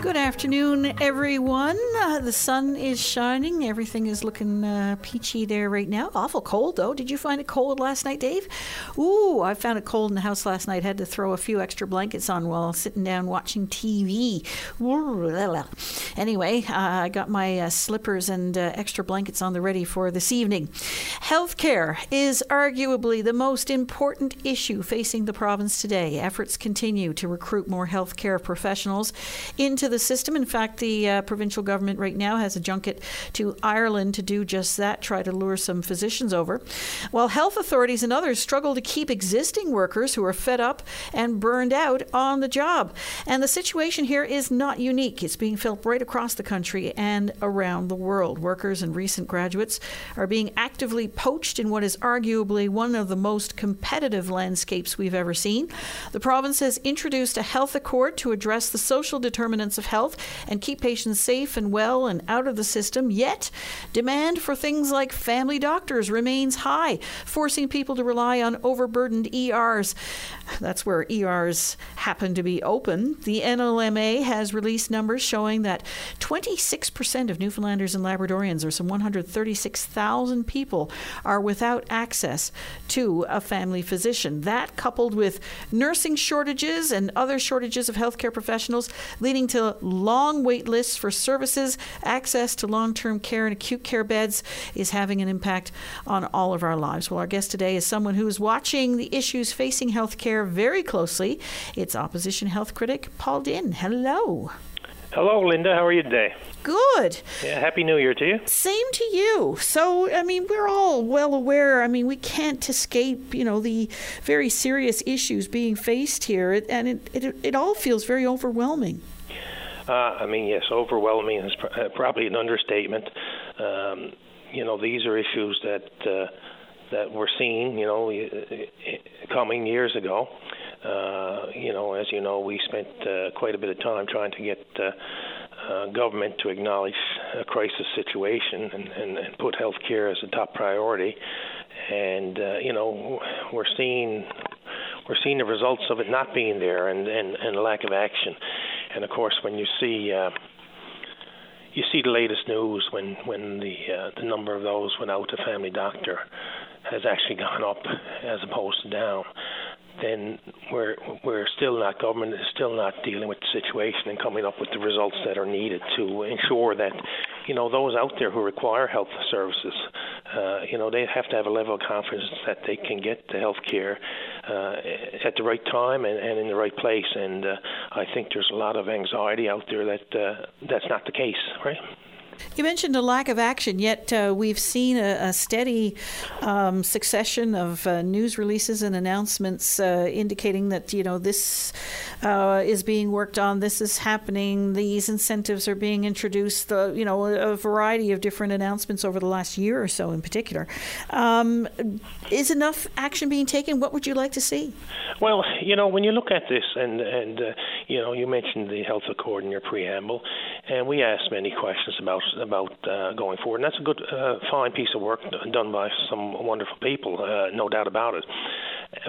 Good afternoon, everyone. Uh, the sun is shining. Everything is looking uh, peachy there right now. Awful cold, though. Did you find it cold last night, Dave? Ooh, I found it cold in the house last night. Had to throw a few extra blankets on while sitting down watching TV. Anyway, uh, I got my uh, slippers and uh, extra blankets on the ready for this evening. Healthcare is arguably the most important issue facing the province today. Efforts continue to recruit more healthcare professionals into the system. In fact, the uh, provincial government right now has a junket to Ireland to do just that, try to lure some physicians over. While health authorities and others struggle to keep existing workers who are fed up and burned out on the job. And the situation here is not unique. It's being felt right across the country and around the world. Workers and recent graduates are being actively poached in what is arguably one of the most competitive landscapes we've ever seen. The province has introduced a health accord to address the social determinants of health and keep patients safe and well and out of the system. Yet, demand for things like family doctors remains high, forcing people to rely on overburdened ERs. That's where ERs happen to be open. The NLMA has released numbers showing that 26% of Newfoundlanders and Labradorians, or some 136,000 people, are without access to a family physician. That, coupled with nursing shortages and other shortages of healthcare professionals, leading to long wait lists for services, access to long term care and acute care beds, is having an impact on all of our lives. Well, our guest today is someone who is watching the issues facing healthcare very closely. It's opposition health critic Paul Dinn. Hello. Hello, Linda. How are you today? Good. Yeah, Happy New Year to you. Same to you. So, I mean, we're all well aware. I mean, we can't escape, you know, the very serious issues being faced here, and it, it, it all feels very overwhelming. Uh, I mean, yes, overwhelming is uh, probably an understatement. Um, you know, these are issues that uh, that we're seeing, you know, coming years ago. Uh, you know, as you know, we spent uh, quite a bit of time trying to get uh, uh, government to acknowledge a crisis situation and, and, and put health care as a top priority. And uh, you know, we're seeing we're seeing the results of it not being there and and, and lack of action. And of course, when you see uh, you see the latest news when when the uh, the number of those without a family doctor has actually gone up as opposed to down then we're we're still not government is still not dealing with the situation and coming up with the results that are needed to ensure that you know those out there who require health services uh, you know they have to have a level of confidence that they can get the health care uh, at the right time and, and in the right place. And uh, I think there's a lot of anxiety out there that uh, that's not the case right you mentioned a lack of action, yet uh, we've seen a, a steady um, succession of uh, news releases and announcements uh, indicating that you know this uh, is being worked on, this is happening, these incentives are being introduced. The you know a, variety of different announcements over the last year or so, in particular. Um, is enough action being taken? What would you like to see? Well, you know, when you look at this, and and uh, you know, you mentioned the health accord in your preamble, and we asked many questions about about uh, going forward. And that's a good, uh, fine piece of work done by some wonderful people, uh, no doubt about it.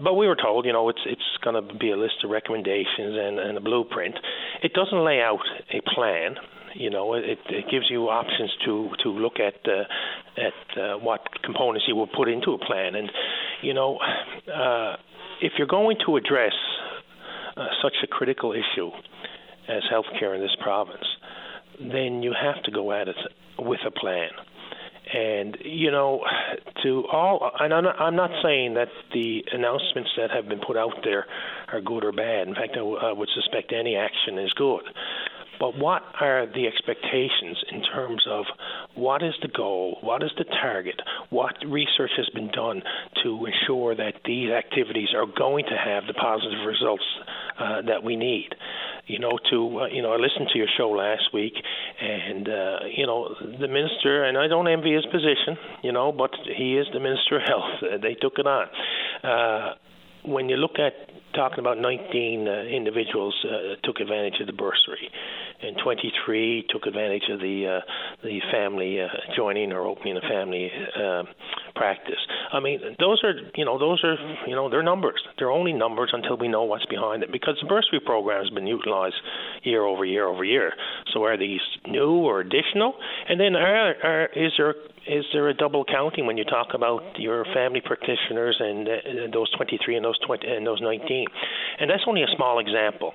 But we were told, you know, it's it's going to be a list of recommendations and, and a blueprint. It doesn't lay out a plan. You know, it, it gives you options to to look at uh, at uh, what components you will put into a plan. And you know, uh, if you're going to address uh, such a critical issue as healthcare in this province, then you have to go at it with a plan. And you know, to all, and I'm not, I'm not saying that the announcements that have been put out there are good or bad. In fact, I, w- I would suspect any action is good. But what are the expectations in terms of what is the goal, what is the target, what research has been done to ensure that these activities are going to have the positive results uh, that we need? You know, to uh, you know, I listened to your show last week, and uh, you know, the minister, and I don't envy his position, you know, but he is the minister of health. they took it on. Uh, when you look at talking about 19 uh, individuals uh, took advantage of the bursary, and 23 took advantage of the uh, the family uh, joining or opening a family uh, practice. I mean, those are you know those are you know they're numbers. They're only numbers until we know what's behind it because the bursary program has been utilized year over year over year. So are these new or additional? And then are, are is there is there a double counting when you talk about your family practitioners and uh, those 23 and those 20 and those 19? And that's only a small example.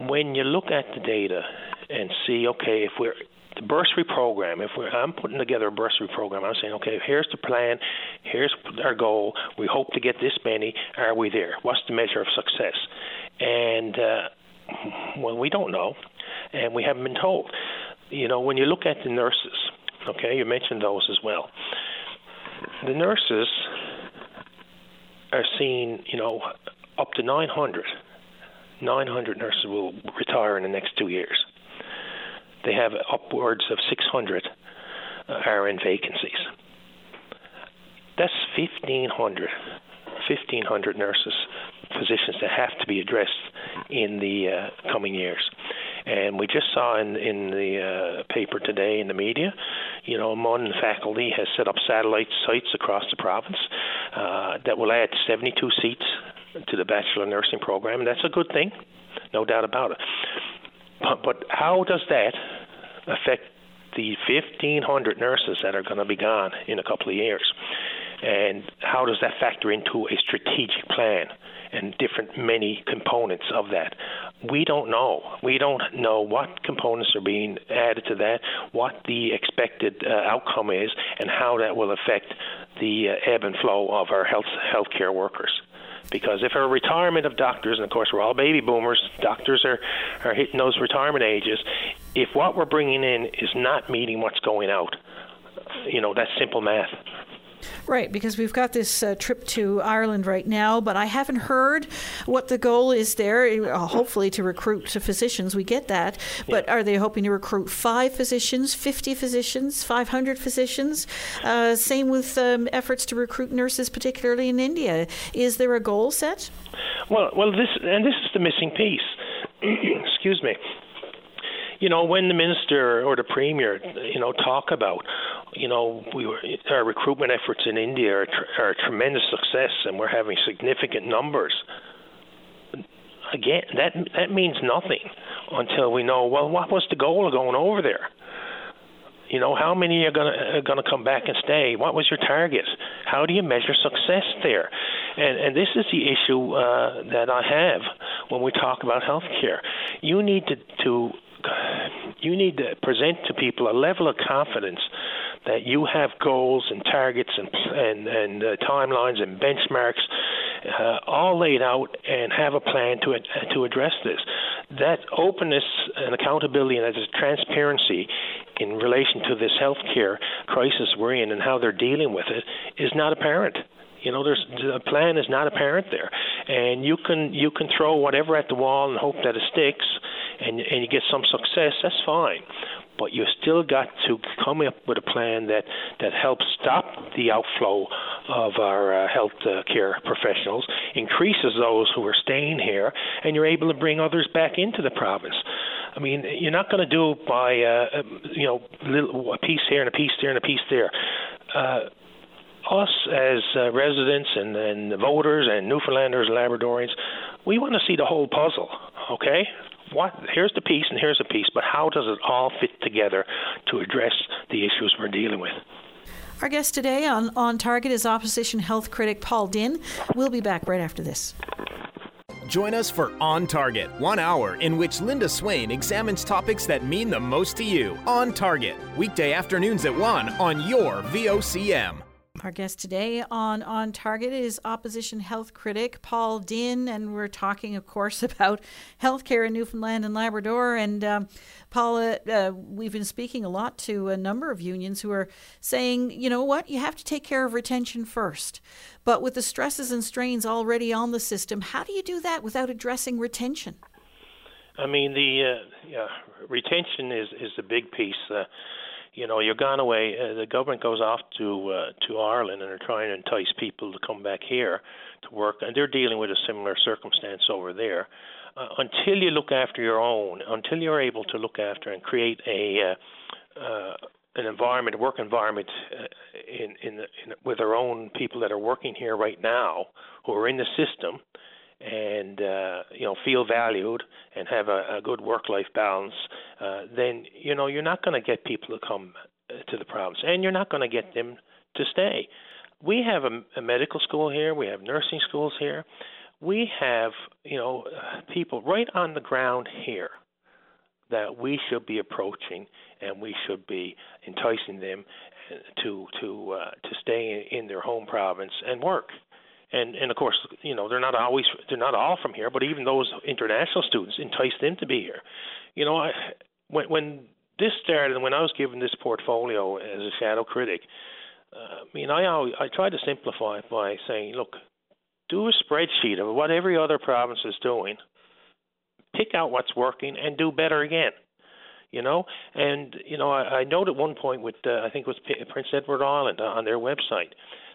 When you look at the data and see, okay, if we're the bursary program, if I'm putting together a bursary program, I'm saying, okay, here's the plan, here's our goal. We hope to get this many. Are we there? What's the measure of success? And uh, well, we don't know, and we haven't been told. You know, when you look at the nurses, Okay, you mentioned those as well. The nurses are seeing, you know, up to 900. 900 nurses will retire in the next two years. They have upwards of 600 uh, RN vacancies. That's 1,500, 1,500 nurses, physicians that have to be addressed in the uh, coming years. And we just saw in in the uh, paper today in the media, you know, MUN faculty has set up satellite sites across the province uh, that will add 72 seats to the bachelor nursing program, and that's a good thing, no doubt about it. But, but how does that affect the 1,500 nurses that are going to be gone in a couple of years? And how does that factor into a strategic plan? And different many components of that. We don't know. We don't know what components are being added to that, what the expected uh, outcome is, and how that will affect the uh, ebb and flow of our health healthcare workers because if our retirement of doctors, and of course we're all baby boomers, doctors are, are hitting those retirement ages, if what we're bringing in is not meeting what's going out, you know, that's simple math. Right, because we've got this uh, trip to Ireland right now, but I haven't heard what the goal is there. Uh, hopefully, to recruit physicians, we get that. But are they hoping to recruit five physicians, 50 physicians, 500 physicians? Uh, same with um, efforts to recruit nurses, particularly in India. Is there a goal set? Well, well, this and this is the missing piece. Excuse me you know, when the minister or the premier, you know, talk about, you know, we were, our recruitment efforts in India are, are a tremendous success, and we're having significant numbers. Again, that that means nothing until we know. Well, what was the goal of going over there? You know, how many are gonna are gonna come back and stay? What was your target? How do you measure success there? And and this is the issue uh, that I have when we talk about healthcare. You need to to you need to present to people a level of confidence that you have goals and targets and and, and uh, timelines and benchmarks uh, all laid out and have a plan to to address this. That openness and accountability and that transparency in relation to this healthcare crisis we're in and how they're dealing with it is not apparent. You know, there's the plan is not apparent there, and you can you can throw whatever at the wall and hope that it sticks and and you get some success, that's fine. But you still got to come up with a plan that that helps stop the outflow of our uh, health uh, care professionals, increases those who are staying here, and you're able to bring others back into the province. I mean, you're not going to do it by uh, you know little, a piece here and a piece there and a piece there. Uh, us as uh, residents and, and the voters and Newfoundlanders, and Labradorians, we want to see the whole puzzle. Okay, what here's the piece and here's the piece, but how does it all fit together to address the issues we're dealing with? Our guest today on On Target is opposition health critic Paul Dinn. We'll be back right after this. Join us for On Target, one hour in which Linda Swain examines topics that mean the most to you. On Target, weekday afternoons at 1 on your VOCM. Our guest today on On Target is opposition health critic Paul Dinn, and we're talking, of course, about healthcare in Newfoundland and Labrador. And um, Paula, uh, we've been speaking a lot to a number of unions who are saying, you know what, you have to take care of retention first. But with the stresses and strains already on the system, how do you do that without addressing retention? I mean, the uh, yeah, retention is is a big piece. Uh, you know, you're gone away. Uh, the government goes off to uh, to Ireland and are trying to entice people to come back here to work, and they're dealing with a similar circumstance over there. Uh, until you look after your own, until you're able to look after and create a uh, uh, an environment, work environment, uh, in, in, in with our own people that are working here right now, who are in the system, and uh, you know feel valued and have a, a good work-life balance, uh, then you know you're not going to get people to come uh, to the province, and you're not going to get them to stay. We have a, a medical school here. We have nursing schools here. We have you know uh, people right on the ground here that we should be approaching, and we should be enticing them uh, to to uh, to stay in, in their home province and work and and of course you know they're not always they're not all from here but even those international students entice them to be here. You know i when when this started and when i was given this portfolio as a shadow critic uh, i mean i always i try to simplify it by saying look do a spreadsheet of what every other province is doing pick out what's working and do better again you know? And you know i, I noted one point with uh, i think it was prince edward island uh, on their website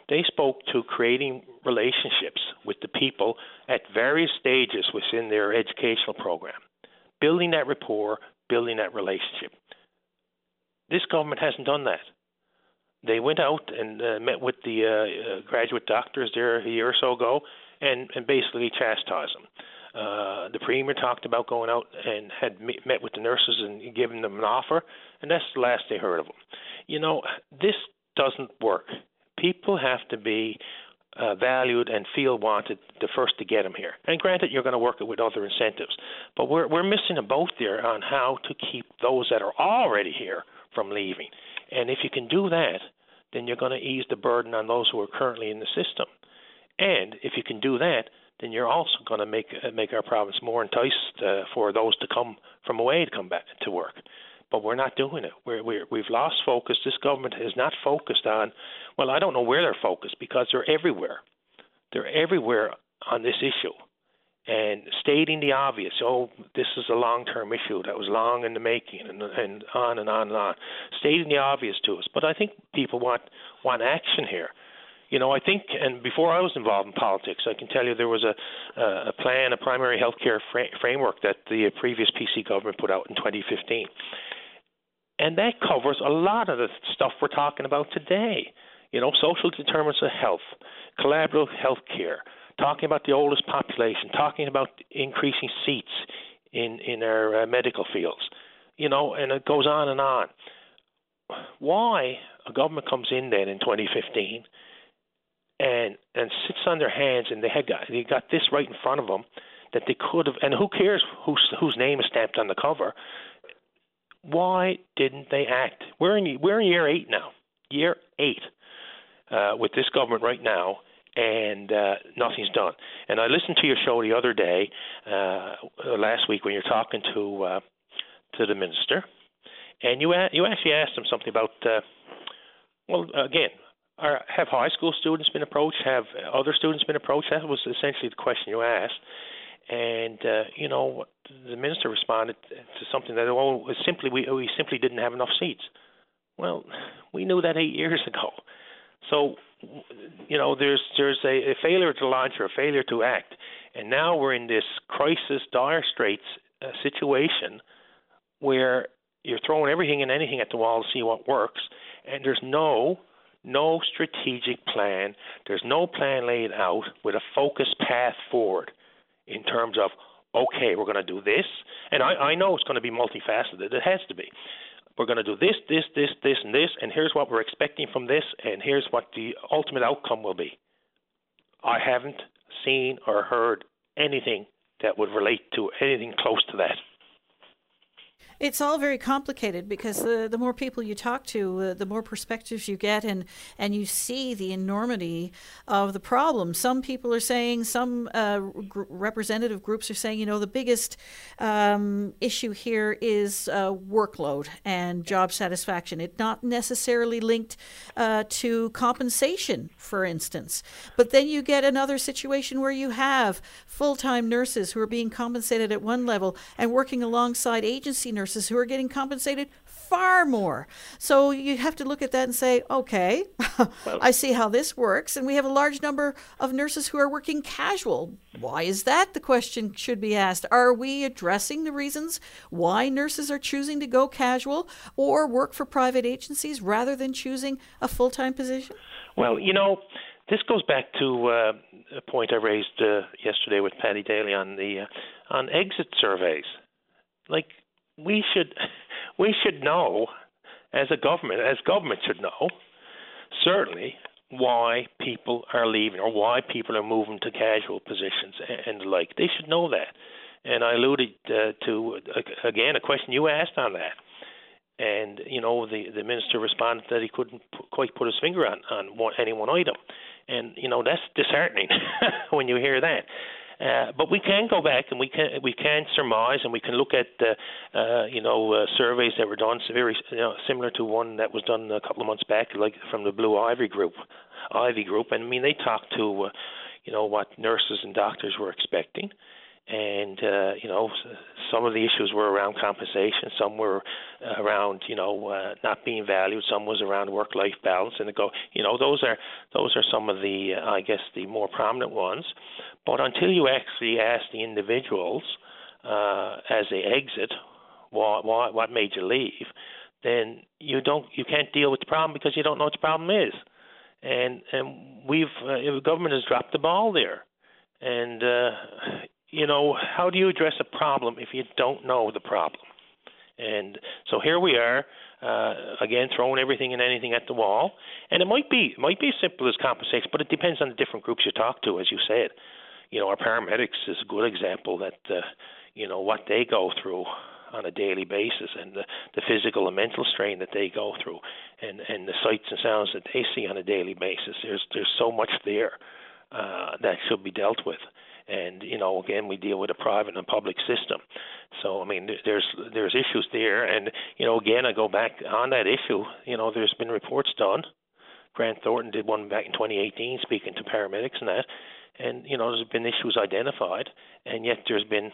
they spoke to creating relationships with the people at various stages within their educational program, building that rapport, building that relationship. This government hasn't done that. They went out and uh, met with the uh, uh, graduate doctors there a year or so ago and, and basically chastised them. Uh, the premier talked about going out and had met with the nurses and given them an offer, and that's the last they heard of them. You know, this doesn't work people have to be uh, valued and feel wanted the first to get them here. And granted, you're going to work it with other incentives, but we're we're missing a boat there on how to keep those that are already here from leaving. And if you can do that, then you're going to ease the burden on those who are currently in the system. And if you can do that, then you're also going to make uh, make our province more enticed uh, for those to come from away to come back to work but we're not doing it. We're, we're, we've lost focus. This government is not focused on, well, I don't know where they're focused because they're everywhere. They're everywhere on this issue. And stating the obvious, oh, this is a long term issue that was long in the making, and, and on and on and on. Stating the obvious to us. But I think people want, want action here you know, I think, and before I was involved in politics, I can tell you there was a a plan, a primary health care fra- framework that the previous PC government put out in 2015, and that covers a lot of the stuff we're talking about today. You know, social determinants of health, collaborative health care, talking about the oldest population, talking about increasing seats in in our uh, medical fields. You know, and it goes on and on. Why a government comes in then in 2015 and and sits on their hands and they had got they got this right in front of them that they could have and who cares whose whose name is stamped on the cover why didn't they act? We're in we're in year eight now, year eight uh, with this government right now, and uh, nothing's done. And I listened to your show the other day, uh, last week, when you're talking to uh, to the minister, and you a- you actually asked him something about. Uh, well, again, are, have high school students been approached? Have other students been approached? That was essentially the question you asked. And uh, you know, the minister responded to something that oh, simply we we simply didn't have enough seats. Well, we knew that eight years ago. So, you know, there's there's a, a failure to launch or a failure to act, and now we're in this crisis, dire straits uh, situation where you're throwing everything and anything at the wall to see what works, and there's no no strategic plan. There's no plan laid out with a focused path forward in terms of okay, we're going to do this, and I, I know it's going to be multifaceted. It has to be. We're going to do this, this, this, this, and this, and here's what we're expecting from this, and here's what the ultimate outcome will be. I haven't seen or heard anything that would relate to anything close to that. It's all very complicated because the, the more people you talk to, uh, the more perspectives you get, and, and you see the enormity of the problem. Some people are saying, some uh, gr- representative groups are saying, you know, the biggest um, issue here is uh, workload and job satisfaction. It's not necessarily linked uh, to compensation, for instance. But then you get another situation where you have full time nurses who are being compensated at one level and working alongside agency nurses nurses who are getting compensated far more. So you have to look at that and say, okay, I see how this works. And we have a large number of nurses who are working casual. Why is that? The question should be asked. Are we addressing the reasons why nurses are choosing to go casual or work for private agencies rather than choosing a full time position? Well, you know, this goes back to uh, a point I raised uh, yesterday with Paddy Daly on the uh, on exit surveys. Like we should we should know as a government, as government should know, certainly why people are leaving or why people are moving to casual positions and, the like. They should know that. And I alluded uh, to uh, again a question you asked on that, and you know the the minister responded that he couldn't p- quite put his finger on on one, any one item, and you know that's disheartening when you hear that. Uh, but we can go back and we can we can surmise and we can look at uh, uh, you know uh, surveys that were done very you know, similar to one that was done a couple of months back, like from the Blue Ivy Group, Ivy Group, and I mean they talked to uh, you know what nurses and doctors were expecting and uh, you know some of the issues were around compensation, some were uh, around you know uh, not being valued, some was around work-life balance, and go you know those are those are some of the uh, I guess the more prominent ones. But until you actually ask the individuals uh, as they exit, what what what made you leave, then you don't you can't deal with the problem because you don't know what the problem is, and and we've uh, the government has dropped the ball there. And uh, you know, how do you address a problem if you don't know the problem? And so here we are, uh, again throwing everything and anything at the wall. And it might be it might be as simple as compensation, but it depends on the different groups you talk to, as you said. You know, our paramedics is a good example that uh, you know what they go through on a daily basis and the, the physical and mental strain that they go through and, and the sights and sounds that they see on a daily basis. There's there's so much there uh, that should be dealt with and you know again we deal with a private and public system. So i mean there's there's issues there. And you know again i go back on that issue you know there's been reports done. Grant thornton did one back in 2018 speaking to paramedics and that. And you know there's been issues identified. And yet there's been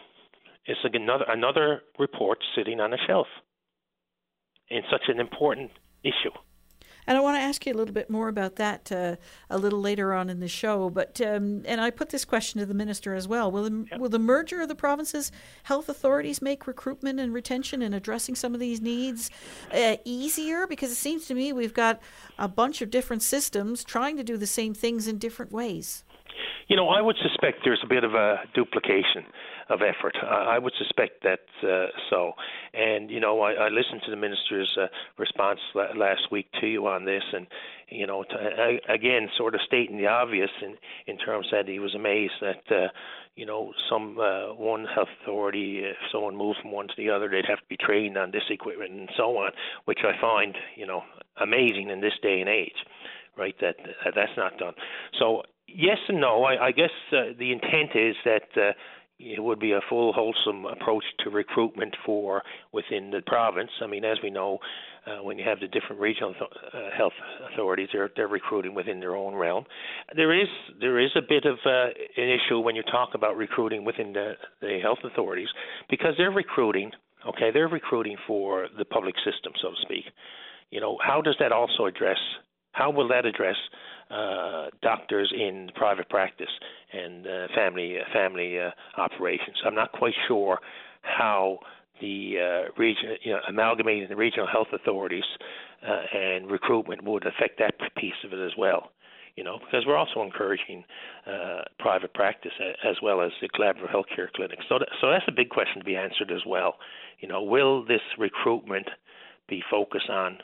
it's like another another report sitting on a shelf. In such an important issue and I want to ask you a little bit more about that uh, a little later on in the show. But um, and I put this question to the minister as well. Will the, will the merger of the provinces' health authorities make recruitment and retention and addressing some of these needs uh, easier? Because it seems to me we've got a bunch of different systems trying to do the same things in different ways. You know, I would suspect there's a bit of a duplication of effort. I would suspect that uh, so. And you know, I, I listened to the minister's uh, response la- last week to you on this, and you know, I, again, sort of stating the obvious in in terms that he was amazed that. Uh, you know, some uh, one health authority, if someone moved from one to the other, they'd have to be trained on this equipment and so on, which I find, you know, amazing in this day and age right? That uh, that's not done. So yes and no. I, I guess uh, the intent is that uh, it would be a full, wholesome approach to recruitment for within the province. I mean, as we know, uh, when you have the different regional th- uh, health authorities, they're they're recruiting within their own realm. There is there is a bit of uh, an issue when you talk about recruiting within the, the health authorities because they're recruiting. Okay, they're recruiting for the public system, so to speak. You know, how does that also address? How will that address uh, doctors in private practice and uh, family uh, family uh, operations. I'm not quite sure how the uh, region, you know, amalgamating the regional health authorities uh, and recruitment would affect that piece of it as well. You know, because we're also encouraging private practice as well as the collaborative healthcare clinics. So, so that's a big question to be answered as well. You know, will this recruitment be focused on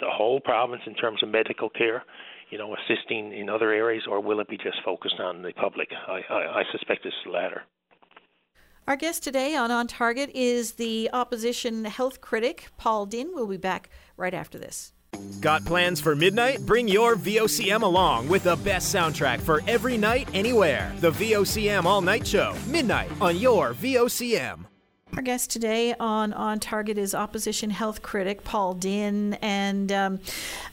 the whole province in terms of medical care? you know, assisting in other areas, or will it be just focused on the public? I, I, I suspect it's the latter. Our guest today on On Target is the opposition health critic, Paul Dinn. We'll be back right after this. Got plans for midnight? Bring your VOCM along with the best soundtrack for every night, anywhere. The VOCM All Night Show, midnight on your VOCM. Our guest today on On Target is opposition health critic Paul Dinn. And um,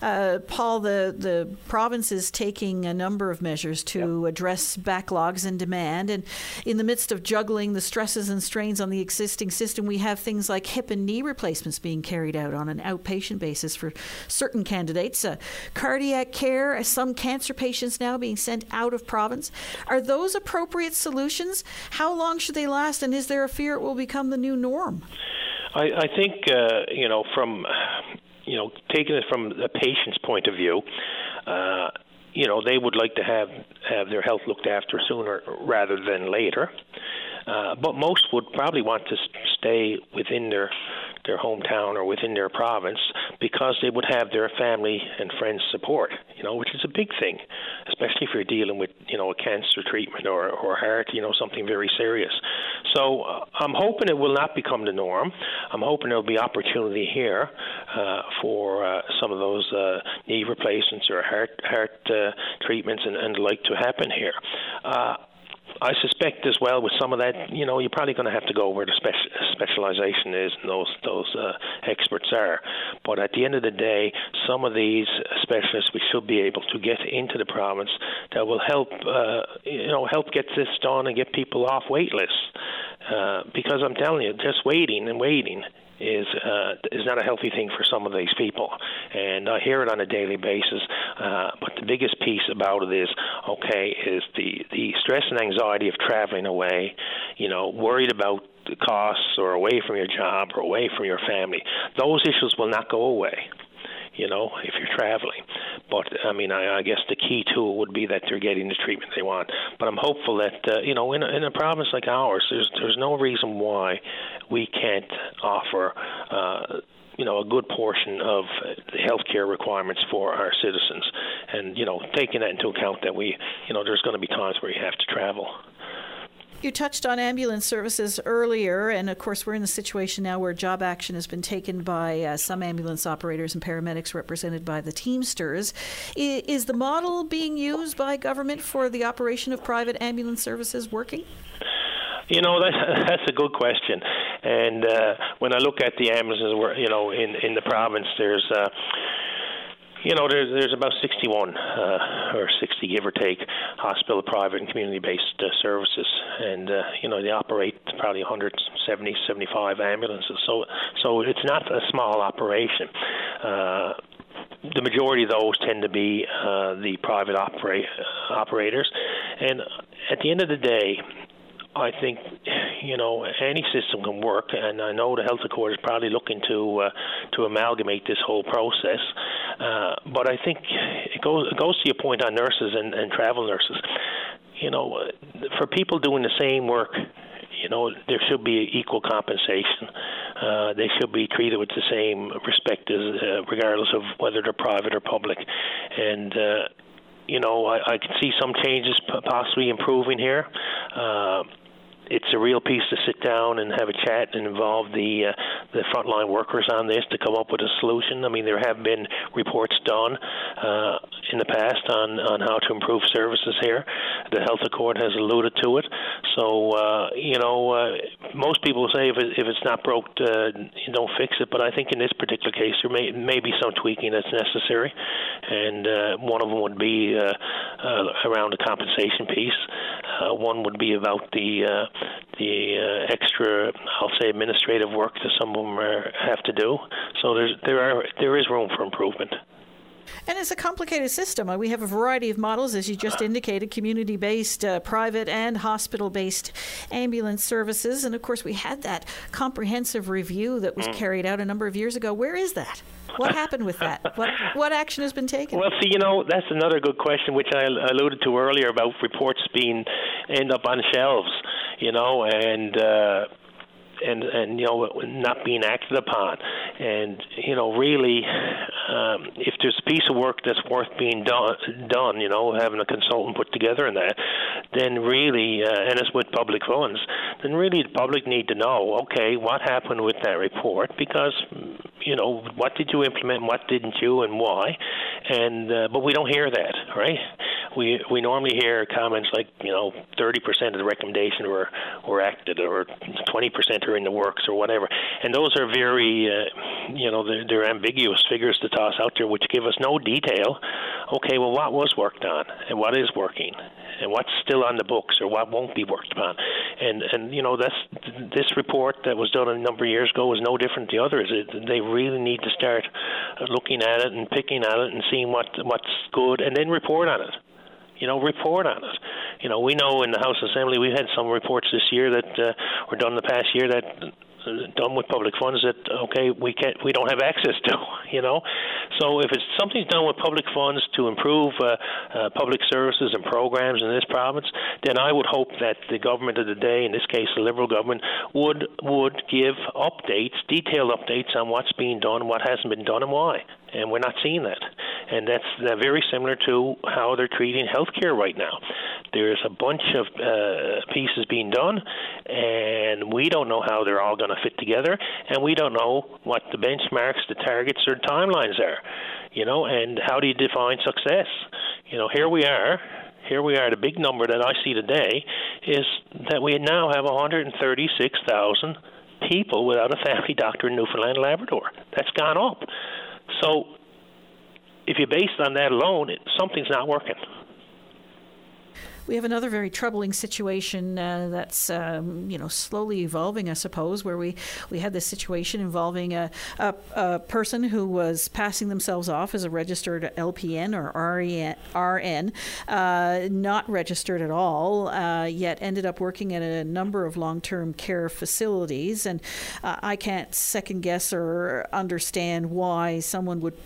uh, Paul, the, the province is taking a number of measures to yep. address backlogs and demand. And in the midst of juggling the stresses and strains on the existing system, we have things like hip and knee replacements being carried out on an outpatient basis for certain candidates, uh, cardiac care, some cancer patients now being sent out of province. Are those appropriate solutions? How long should they last? And is there a fear it will become the new norm? I, I think uh, you know from you know taking it from the patient's point of view. Uh, you know they would like to have have their health looked after sooner rather than later. Uh, but most would probably want to stay within their their hometown or within their province because they would have their family and friends support, you know, which is a big thing, especially if you're dealing with, you know, a cancer treatment or, or heart, you know, something very serious. So uh, I'm hoping it will not become the norm. I'm hoping there'll be opportunity here uh, for uh, some of those uh, knee replacements or heart heart uh, treatments and, and the like to happen here. Uh, I suspect as well with some of that, you know, you're probably going to have to go where the special, specialization is and those those uh, experts are. But at the end of the day, some of these specialists we should be able to get into the province that will help, uh, you know, help get this done and get people off wait lists. Uh, because I'm telling you, just waiting and waiting is uh, is not a healthy thing for some of these people, and I hear it on a daily basis. Uh, but the biggest piece about it is okay is the the stress and anxiety of traveling away, you know, worried about the costs or away from your job or away from your family. Those issues will not go away you know, if you're traveling. But I mean, I, I guess the key to it would be that they're getting the treatment they want. But I'm hopeful that uh, you know, in a, in a province like ours, there's there's no reason why we can't offer. Uh, you know, a good portion of the healthcare requirements for our citizens, and you know, taking that into account that we, you know, there's going to be times where you have to travel. You touched on ambulance services earlier, and of course, we're in the situation now where job action has been taken by uh, some ambulance operators and paramedics represented by the Teamsters. I- is the model being used by government for the operation of private ambulance services working? You know, that's that's a good question. And uh, when I look at the ambulances, you know, in in the province, there's. Uh, you know, there's there's about 61 uh, or 60, give or take, hospital, private, and community-based uh, services, and uh, you know they operate probably 170, 75 ambulances. So so it's not a small operation. Uh, the majority of those tend to be uh, the private operate, operators, and at the end of the day, I think you know any system can work, and I know the health accord is probably looking to uh, to amalgamate this whole process. Uh, but I think it goes it goes to your point on nurses and, and travel nurses. You know, for people doing the same work, you know, there should be equal compensation. Uh, they should be treated with the same respect as, uh, regardless of whether they're private or public. And uh, you know, I, I can see some changes possibly improving here. Uh, it's a real piece to sit down and have a chat and involve the uh, the frontline workers on this to come up with a solution. I mean, there have been reports done uh, in the past on on how to improve services here. The health accord has alluded to it. So uh, you know, uh, most people say if it, if it's not broke, uh, don't fix it. But I think in this particular case, there may may be some tweaking that's necessary, and uh, one of them would be around the compensation piece. One would be about the the uh, extra, I'll say, administrative work that some of them are, have to do. So there's there are there is room for improvement. And it's a complicated system. Uh, we have a variety of models, as you just indicated community based, uh, private, and hospital based ambulance services. And of course, we had that comprehensive review that was mm. carried out a number of years ago. Where is that? What happened with that? What, what action has been taken? Well, see, you know, that's another good question, which I alluded to earlier about reports being end up on shelves, you know, and. Uh, and and you know not being acted upon. And you know really um, if there's a piece of work that's worth being done done you know having a consultant put together in that then really uh, and it's with public funds then really the public need to know okay what happened with that report? Because you know what did you implement what didn't you and why? And uh, but we don't hear that right we we normally hear comments like you know 30% of the recommendation were were acted or 20% are in the works or whatever, and those are very uh, you know they're, they're ambiguous figures to toss out there which give us no detail. Okay, well what was worked on and what is working and what's still on the books or what won't be worked upon. And and you know that's this report that was done a number of years ago was no different to the others. It, they really need to start looking at it and picking at it and seeing what what's good and then report on it you know, report on it. You know, we know in the House Assembly we've had some reports this year that uh, were done the past year that done with public funds that okay we can't we don't have access to you know so if it's something's done with public funds to improve uh, uh, public services and programs in this province then I would hope that the government of the day in this case the liberal government would would give updates detailed updates on what's being done what hasn't been done and why and we're not seeing that and that's very similar to how they're treating healthcare right now there's a bunch of uh, pieces being done, and we don't know how they're all going to fit together, and we don't know what the benchmarks, the targets, or timelines are. You know, and how do you define success? You know, here we are. Here we are. The big number that I see today is that we now have 136,000 people without a family doctor in Newfoundland and Labrador. That's gone up. So, if you're based on that alone, it, something's not working. We have another very troubling situation uh, that's um, you know slowly evolving, I suppose, where we, we had this situation involving a, a, a, person who was passing themselves off as a registered LPN or RN, uh, not registered at all, uh, yet ended up working at a number of long term care facilities. And uh, I can't second guess or understand why someone would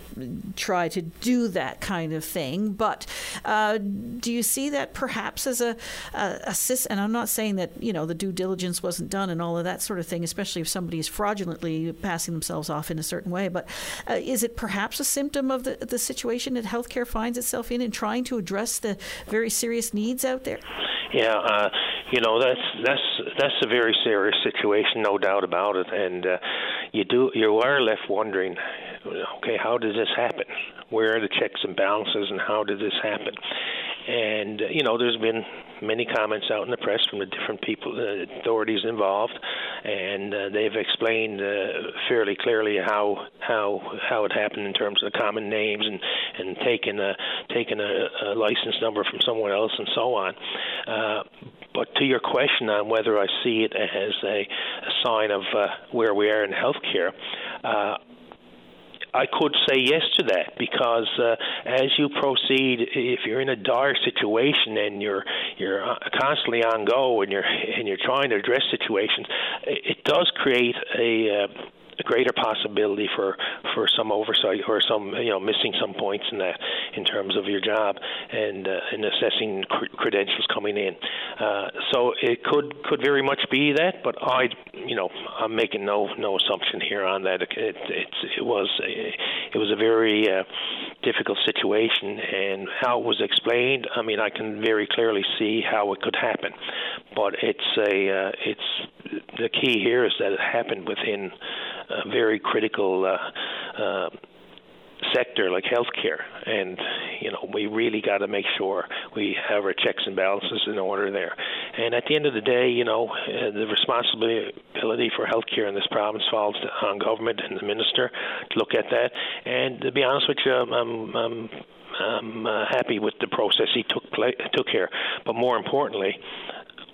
try to do that kind of thing. But uh, do you see that perhaps? Perhaps as a, a, a and I'm not saying that you know the due diligence wasn't done and all of that sort of thing, especially if somebody is fraudulently passing themselves off in a certain way. But uh, is it perhaps a symptom of the the situation that healthcare finds itself in in trying to address the very serious needs out there? Yeah, uh, you know that's that's that's a very serious situation, no doubt about it, and uh, you do you are left wondering, okay, how did this happen? Where are the checks and balances, and how did this happen? And uh, you know, there's been many comments out in the press from the different people, uh, authorities involved, and uh, they've explained uh, fairly clearly how how how it happened in terms of the common names and and taking a taking a, a license number from someone else and so on. Uh, but to your question on whether I see it as a, a sign of uh, where we are in healthcare, uh, I could say yes to that because uh, as you proceed, if you're in a dire situation and you're you're uh, constantly on go and you're and you're trying to address situations, it does create a uh, greater possibility for for some oversight or some you know missing some points in that in terms of your job and uh, in assessing cr- credentials coming in. Uh, so it could could very much be that, but I you know I'm making no no assumption here on that. It it, it was a, it was a very uh, difficult situation and how it was explained. I mean I can very clearly see how it could happen, but it's a uh, it's the key here is that it happened within a very critical uh, uh, sector like healthcare, and you know we really got to make sure we have our checks and balances in order there. And at the end of the day, you know uh, the responsibility for healthcare in this province falls on government and the minister to look at that. And to be honest with you, I'm, I'm I'm uh, happy with the process he took play, took here. But more importantly,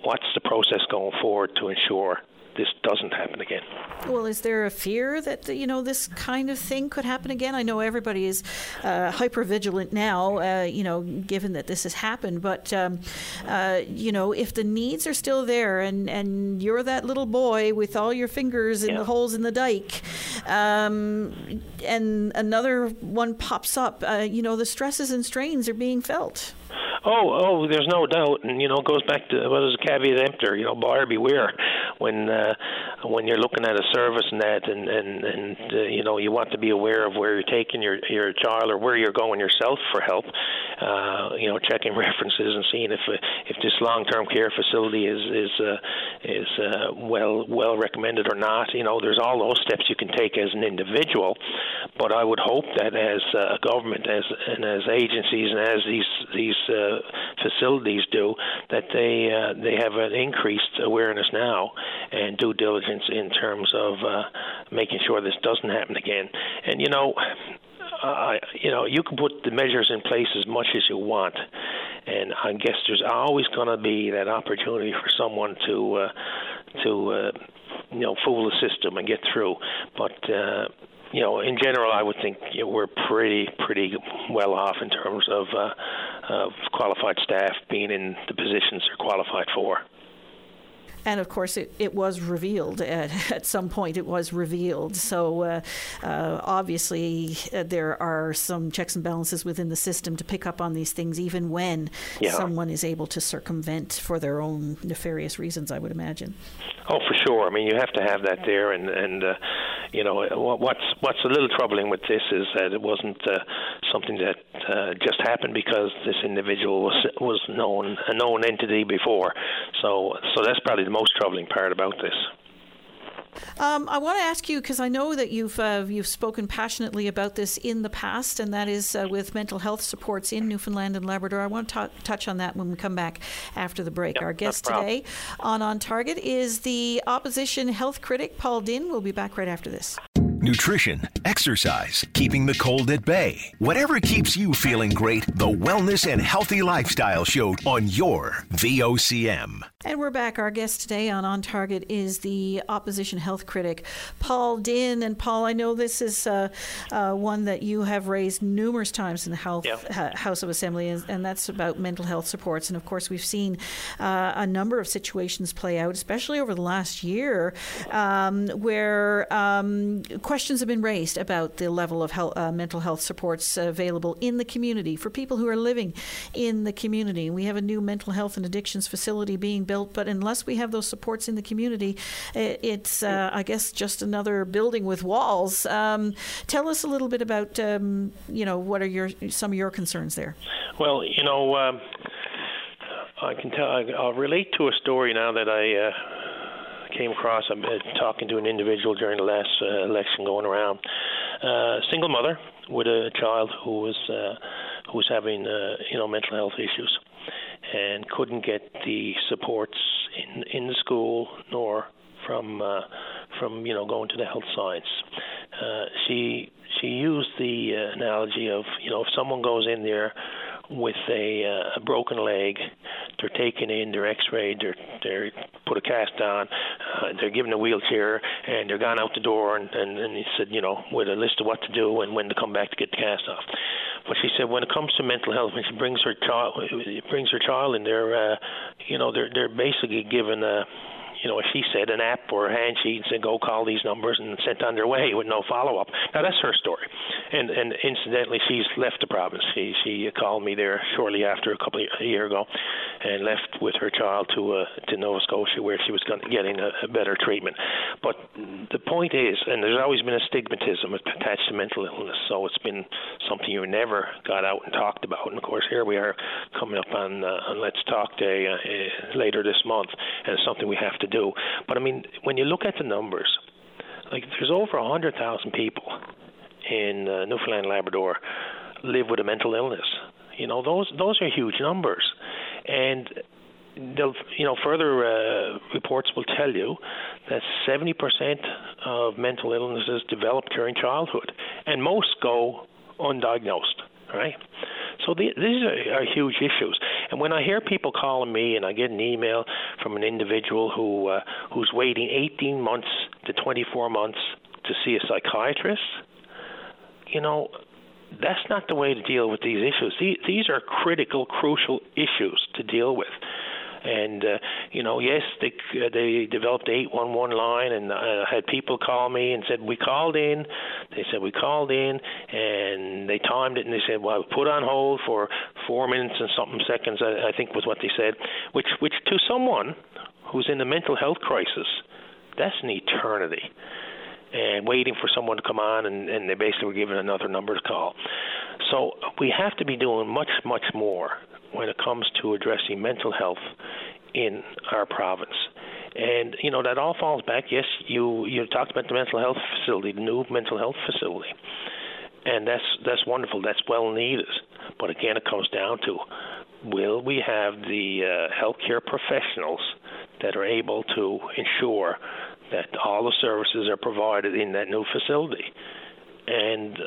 what's the process going forward to ensure this doesn't happen again. Well, is there a fear that you know this kind of thing could happen again? I know everybody is uh, hyper vigilant now, uh, you know, given that this has happened. But um, uh, you know, if the needs are still there, and and you're that little boy with all your fingers in yeah. the holes in the dike, um, and another one pops up, uh, you know, the stresses and strains are being felt. Oh, oh, there's no doubt, and you know, it goes back to what is a caveat emptor, you know, buyer beware. When uh, when you're looking at a service that, and and and uh, you know, you want to be aware of where you're taking your your child or where you're going yourself for help. Uh, you know, checking references and seeing if uh, if this long-term care facility is is uh, is uh, well well recommended or not. You know, there's all those steps you can take as an individual, but I would hope that as a government, as and as agencies, and as these these uh, facilities do that they uh, they have an increased awareness now and due diligence in terms of uh, making sure this doesn't happen again. And you know, uh, you know, you can put the measures in place as much as you want, and I guess there's always going to be that opportunity for someone to uh, to uh, you know fool the system and get through. But uh, you know, in general, I would think you know, we're pretty pretty well off in terms of uh, of qualified staff being in the positions they're qualified for. And of course, it, it was revealed at, at some point. It was revealed. So uh, uh, obviously, uh, there are some checks and balances within the system to pick up on these things, even when yeah. someone is able to circumvent for their own nefarious reasons. I would imagine. Oh, for sure. I mean, you have to have that there, and and uh, you know what's what's a little troubling with this is that it wasn't uh, something that uh, just happened because this individual was was known a known entity before. So so that's probably the most troubling part about this. Um, I want to ask you because I know that you've uh, you've spoken passionately about this in the past, and that is uh, with mental health supports in Newfoundland and Labrador. I want to t- touch on that when we come back after the break. Yep, Our guest today on On Target is the opposition health critic Paul Dinn. We'll be back right after this nutrition, exercise, keeping the cold at bay. Whatever keeps you feeling great, the Wellness and Healthy Lifestyle Show on your VOCM. And we're back. Our guest today on On Target is the opposition health critic, Paul Dinn. And Paul, I know this is uh, uh, one that you have raised numerous times in the health, uh, House of Assembly, and, and, that's about mental health supports. And of course, we've seen uh, a number of situations play out, especially over the last year, um, where um, questions have been raised about the level of health, uh, mental health supports available in the community for people who are living in the community. We have a new mental health and addictions facility being built but unless we have those supports in the community, it's, uh, I guess, just another building with walls. Um, tell us a little bit about, um, you know, what are your some of your concerns there? Well, you know, um, I can tell. I'll relate to a story now that I. Uh, came across. I'm talking to an individual during the last uh, election going around. Uh, single mother with a child who was uh, who was having uh, you know mental health issues and couldn't get the supports in in the school nor from uh, from you know going to the health science. Uh, she she used the uh, analogy of you know if someone goes in there with a, uh, a broken leg, they're taken in, they're X-rayed, they're they're put a cast on, uh, they're given a wheelchair, and they're gone out the door, and, and and he said you know with a list of what to do and when to come back to get the cast off. But she said when it comes to mental health, when she brings her child brings her child in, they're uh, you know they're they're basically given a you know, if she said an app or a handsheet and said go call these numbers and sent on their way with no follow up. Now that's her story, and and incidentally, she's left the province. She she called me there shortly after a couple of, a year ago, and left with her child to uh, to Nova Scotia where she was getting a, a better treatment. But the point is, and there's always been a stigmatism attached to mental illness, so it's been something you never got out and talked about. And of course, here we are coming up on, uh, on Let's Talk Day uh, later this month, and it's something we have to do. But I mean, when you look at the numbers, like there's over hundred thousand people in uh, Newfoundland, Labrador live with a mental illness. You know, those those are huge numbers, and they'll you know further uh, reports will tell you that 70% of mental illnesses develop during childhood, and most go undiagnosed. Right. So the, these are, are huge issues. And when I hear people calling me, and I get an email from an individual who uh, who's waiting 18 months to 24 months to see a psychiatrist, you know, that's not the way to deal with these issues. These are critical, crucial issues to deal with. And uh, you know, yes, they uh, they developed the 811 line, and I had people call me and said we called in. They said we called in, and they timed it, and they said, well, put on hold for four minutes and something seconds. I, I think was what they said, which which to someone who's in a mental health crisis, that's an eternity and waiting for someone to come on, and, and they basically were given another number to call. So we have to be doing much, much more when it comes to addressing mental health in our province. And you know that all falls back. Yes, you you talked about the mental health facility, the new mental health facility, and that's that's wonderful. That's well needed. But again, it comes down to will we have the uh, healthcare professionals that are able to ensure that all the services are provided in that new facility? And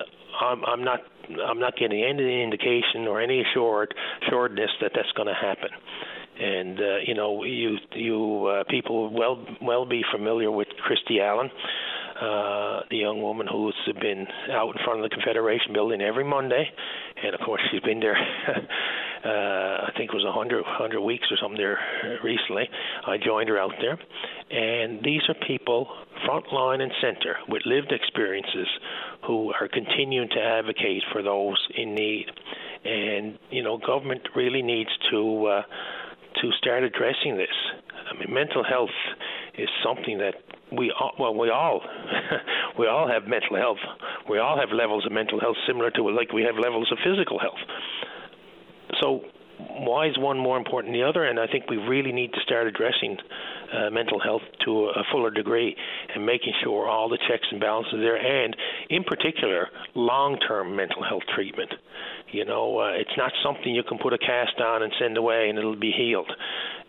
I'm, I'm not I'm not getting any indication or any assured assuredness that that's going to happen. And uh, you know, you you uh, people well well be familiar with Christy Allen, uh, the young woman who's been out in front of the Confederation building every Monday, and of course she's been there. uh, I think it was a hundred hundred weeks or something there recently. I joined her out there, and these are people front line and center with lived experiences who are continuing to advocate for those in need. And you know, government really needs to uh, to start addressing this. I mean, mental health is something that we all, well we all we all have mental health. We all have levels of mental health similar to like we have levels of physical health. So why is one more important than the other? And I think we really need to start addressing uh, mental health to a fuller degree and making sure all the checks and balances are there, and in particular, long-term mental health treatment. You know, uh, it's not something you can put a cast on and send away and it'll be healed.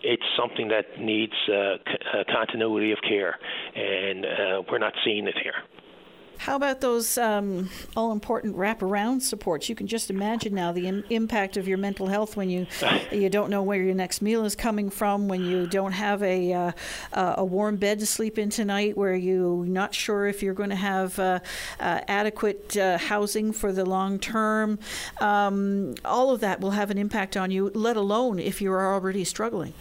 It's something that needs uh, c- uh, continuity of care, and uh, we're not seeing it here. How about those um, all important wraparound supports? You can just imagine now the Im- impact of your mental health when you you don't know where your next meal is coming from, when you don't have a uh, a warm bed to sleep in tonight, where you're not sure if you're going to have uh, uh, adequate uh, housing for the long term. Um, all of that will have an impact on you, let alone if you are already struggling.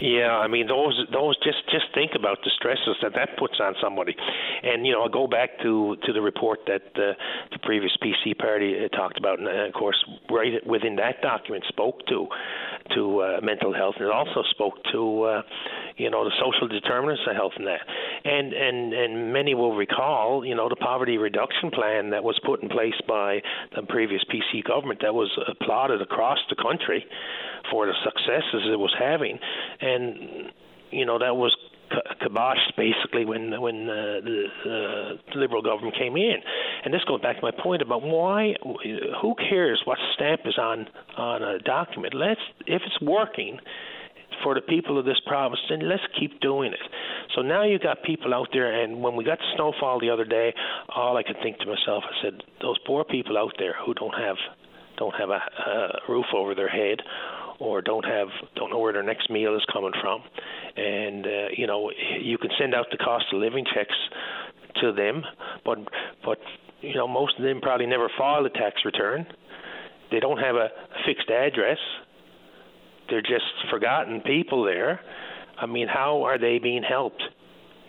Yeah, I mean those those just just think about the stresses that that puts on somebody, and you know I'll go back to to the report that uh, the previous PC party uh, talked about, and uh, of course right within that document spoke to to uh, mental health, and it also spoke to uh, you know the social determinants of health and that, and and and many will recall you know the poverty reduction plan that was put in place by the previous PC government that was applauded across the country for the successes it was having, and you know that was kiboshed basically when when uh, the uh, liberal government came in, and this goes back to my point about why who cares what stamp is on on a document? Let's if it's working for the people of this province, then let's keep doing it. So now you've got people out there, and when we got snowfall the other day, all I could think to myself, I said, those poor people out there who don't have don't have a, a roof over their head or don't have don't know where their next meal is coming from, and uh, you know you can send out the cost of living checks to them, but but you know most of them probably never file a tax return. They don't have a fixed address. They're just forgotten people there. I mean, how are they being helped?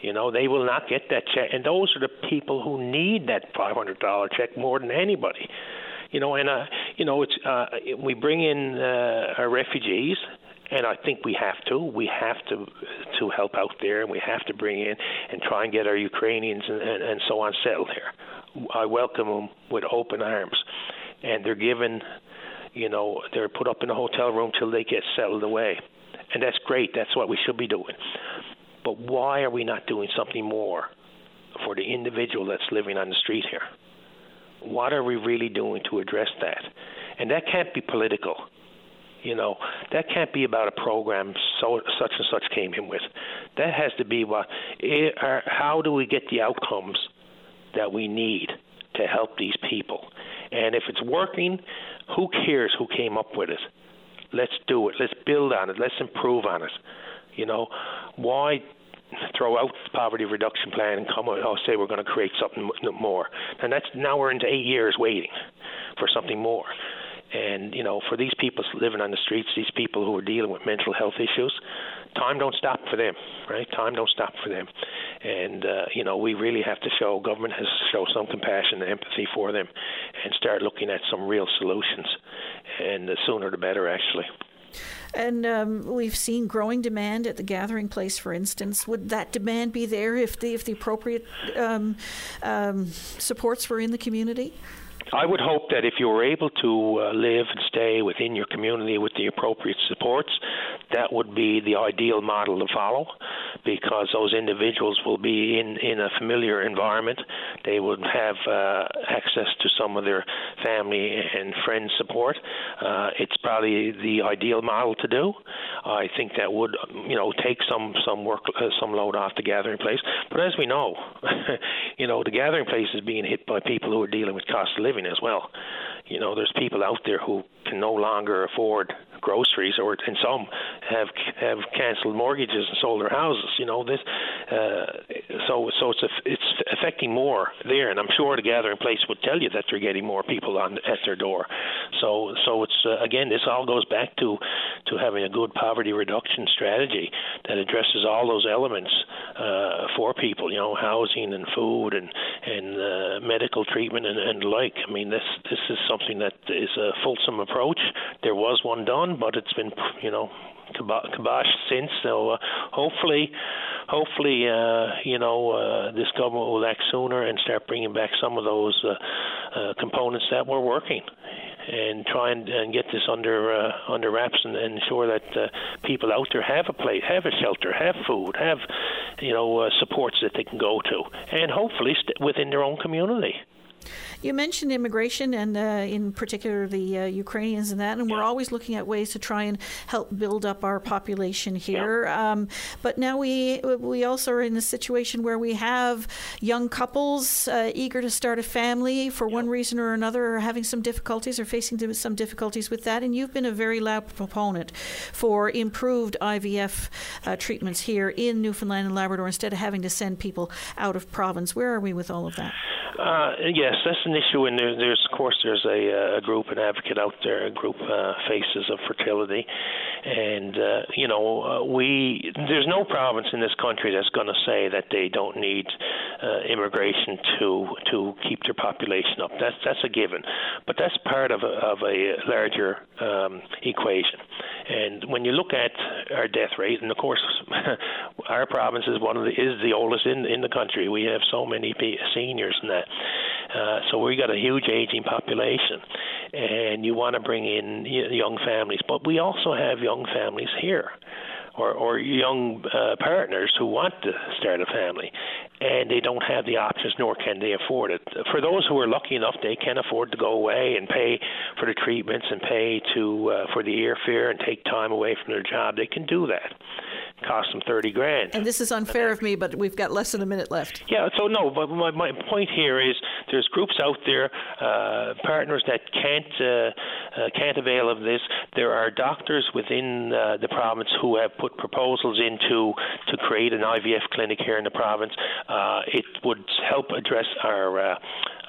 You know, they will not get that check, and those are the people who need that $500 check more than anybody you know, and uh, you know, it's uh, we bring in uh, our refugees, and I think we have to. We have to to help out there, and we have to bring in and try and get our Ukrainians and, and, and so on settled here. I welcome them with open arms, and they're given, you know, they're put up in a hotel room till they get settled away, and that's great. That's what we should be doing. But why are we not doing something more for the individual that's living on the street here? What are we really doing to address that? And that can't be political. You know, that can't be about a program so such and such came in with. That has to be what it, uh, how do we get the outcomes that we need to help these people? And if it's working, who cares who came up with it? Let's do it. Let's build on it. Let's improve on it. You know, why throw out the poverty reduction plan and come out, oh, say we're going to create something more. And that's now we're into eight years waiting for something more. And you know, for these people living on the streets, these people who are dealing with mental health issues, time don't stop for them, right? Time don't stop for them. And uh, you know, we really have to show government has to show some compassion and empathy for them, and start looking at some real solutions. And the sooner the better, actually. And um, we've seen growing demand at the gathering place, for instance. Would that demand be there if the if the appropriate um, um, supports were in the community? I would hope that if you were able to uh, live and stay within your community with the appropriate supports, that would be the ideal model to follow because those individuals will be in, in a familiar environment. They would have uh, access to some of their family and friend support. Uh, it's probably the ideal model to do. I think that would, you know, take some some work, uh, some load off the gathering place. But as we know, you know, the gathering place is being hit by people who are dealing with cost of living as well. You know, there's people out there who can no longer afford groceries, or and some have have canceled mortgages and sold their houses. You know this, uh, so so it's it's affecting more there, and I'm sure the gathering place would tell you that they're getting more people on at their door. So so it's uh, again this all goes back to to having a good poverty reduction strategy that addresses all those elements uh, for people. You know, housing and food and and uh, medical treatment and, and like. I mean this this is something that is a fulsome approach. There was one done, but it's been you know kiboshed since. So uh, hopefully, hopefully, uh, you know, uh, this government will act sooner and start bringing back some of those uh, uh, components that were working. And try and, and get this under uh, under wraps and, and ensure that uh, people out there have a place, have a shelter, have food, have you know uh, supports that they can go to, and hopefully st- within their own community. You mentioned immigration and, uh, in particular, the uh, Ukrainians and that, and yeah. we're always looking at ways to try and help build up our population here. Yeah. Um, but now we we also are in a situation where we have young couples uh, eager to start a family for yeah. one reason or another, are having some difficulties or facing some difficulties with that. And you've been a very loud proponent for improved IVF uh, treatments here in Newfoundland and Labrador instead of having to send people out of province. Where are we with all of that? Uh, yes, that's an issue, and there, there's of course there's a, a group, an advocate out there, a group uh, Faces of Fertility, and uh, you know uh, we there's no province in this country that's going to say that they don't need uh, immigration to to keep their population up. That's that's a given, but that's part of a, of a larger um, equation. And when you look at our death rate, and of course, our province is one of the is the oldest in in the country. We have so many seniors in that. Uh, so we got a huge aging population, and you want to bring in young families, but we also have young families here. Or, or young uh, partners who want to start a family, and they don't have the options, nor can they afford it. For those who are lucky enough, they can afford to go away and pay for the treatments and pay to uh, for the airfare and take time away from their job. They can do that cost them 30 grand. And this is unfair of me, but we've got less than a minute left. Yeah, so no, but my, my point here is there's groups out there, uh, partners that can't uh, uh, can't avail of this. There are doctors within uh, the province who have put proposals into to create an IVF clinic here in the province. Uh, it would help address our uh,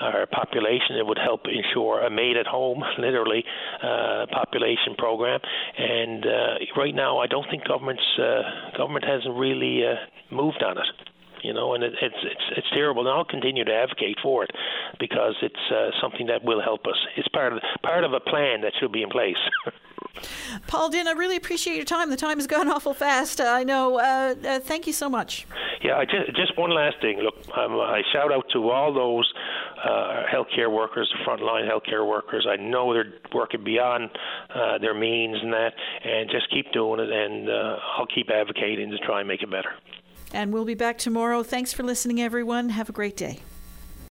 our population. It would help ensure a made at home, literally, uh, population program. And uh, right now, I don't think government's uh, government hasn't really uh, moved on it. You know, and it, it's it's it's terrible. And I'll continue to advocate for it because it's uh, something that will help us. It's part of part of a plan that should be in place. Paul Dinn, I really appreciate your time. The time has gone awful fast. Uh, I know. Uh, uh, thank you so much. Yeah, I just, just one last thing. Look, um, I shout out to all those uh, healthcare workers, the frontline healthcare workers. I know they're working beyond uh, their means and that, and just keep doing it. And uh, I'll keep advocating to try and make it better. And we'll be back tomorrow. Thanks for listening, everyone. Have a great day.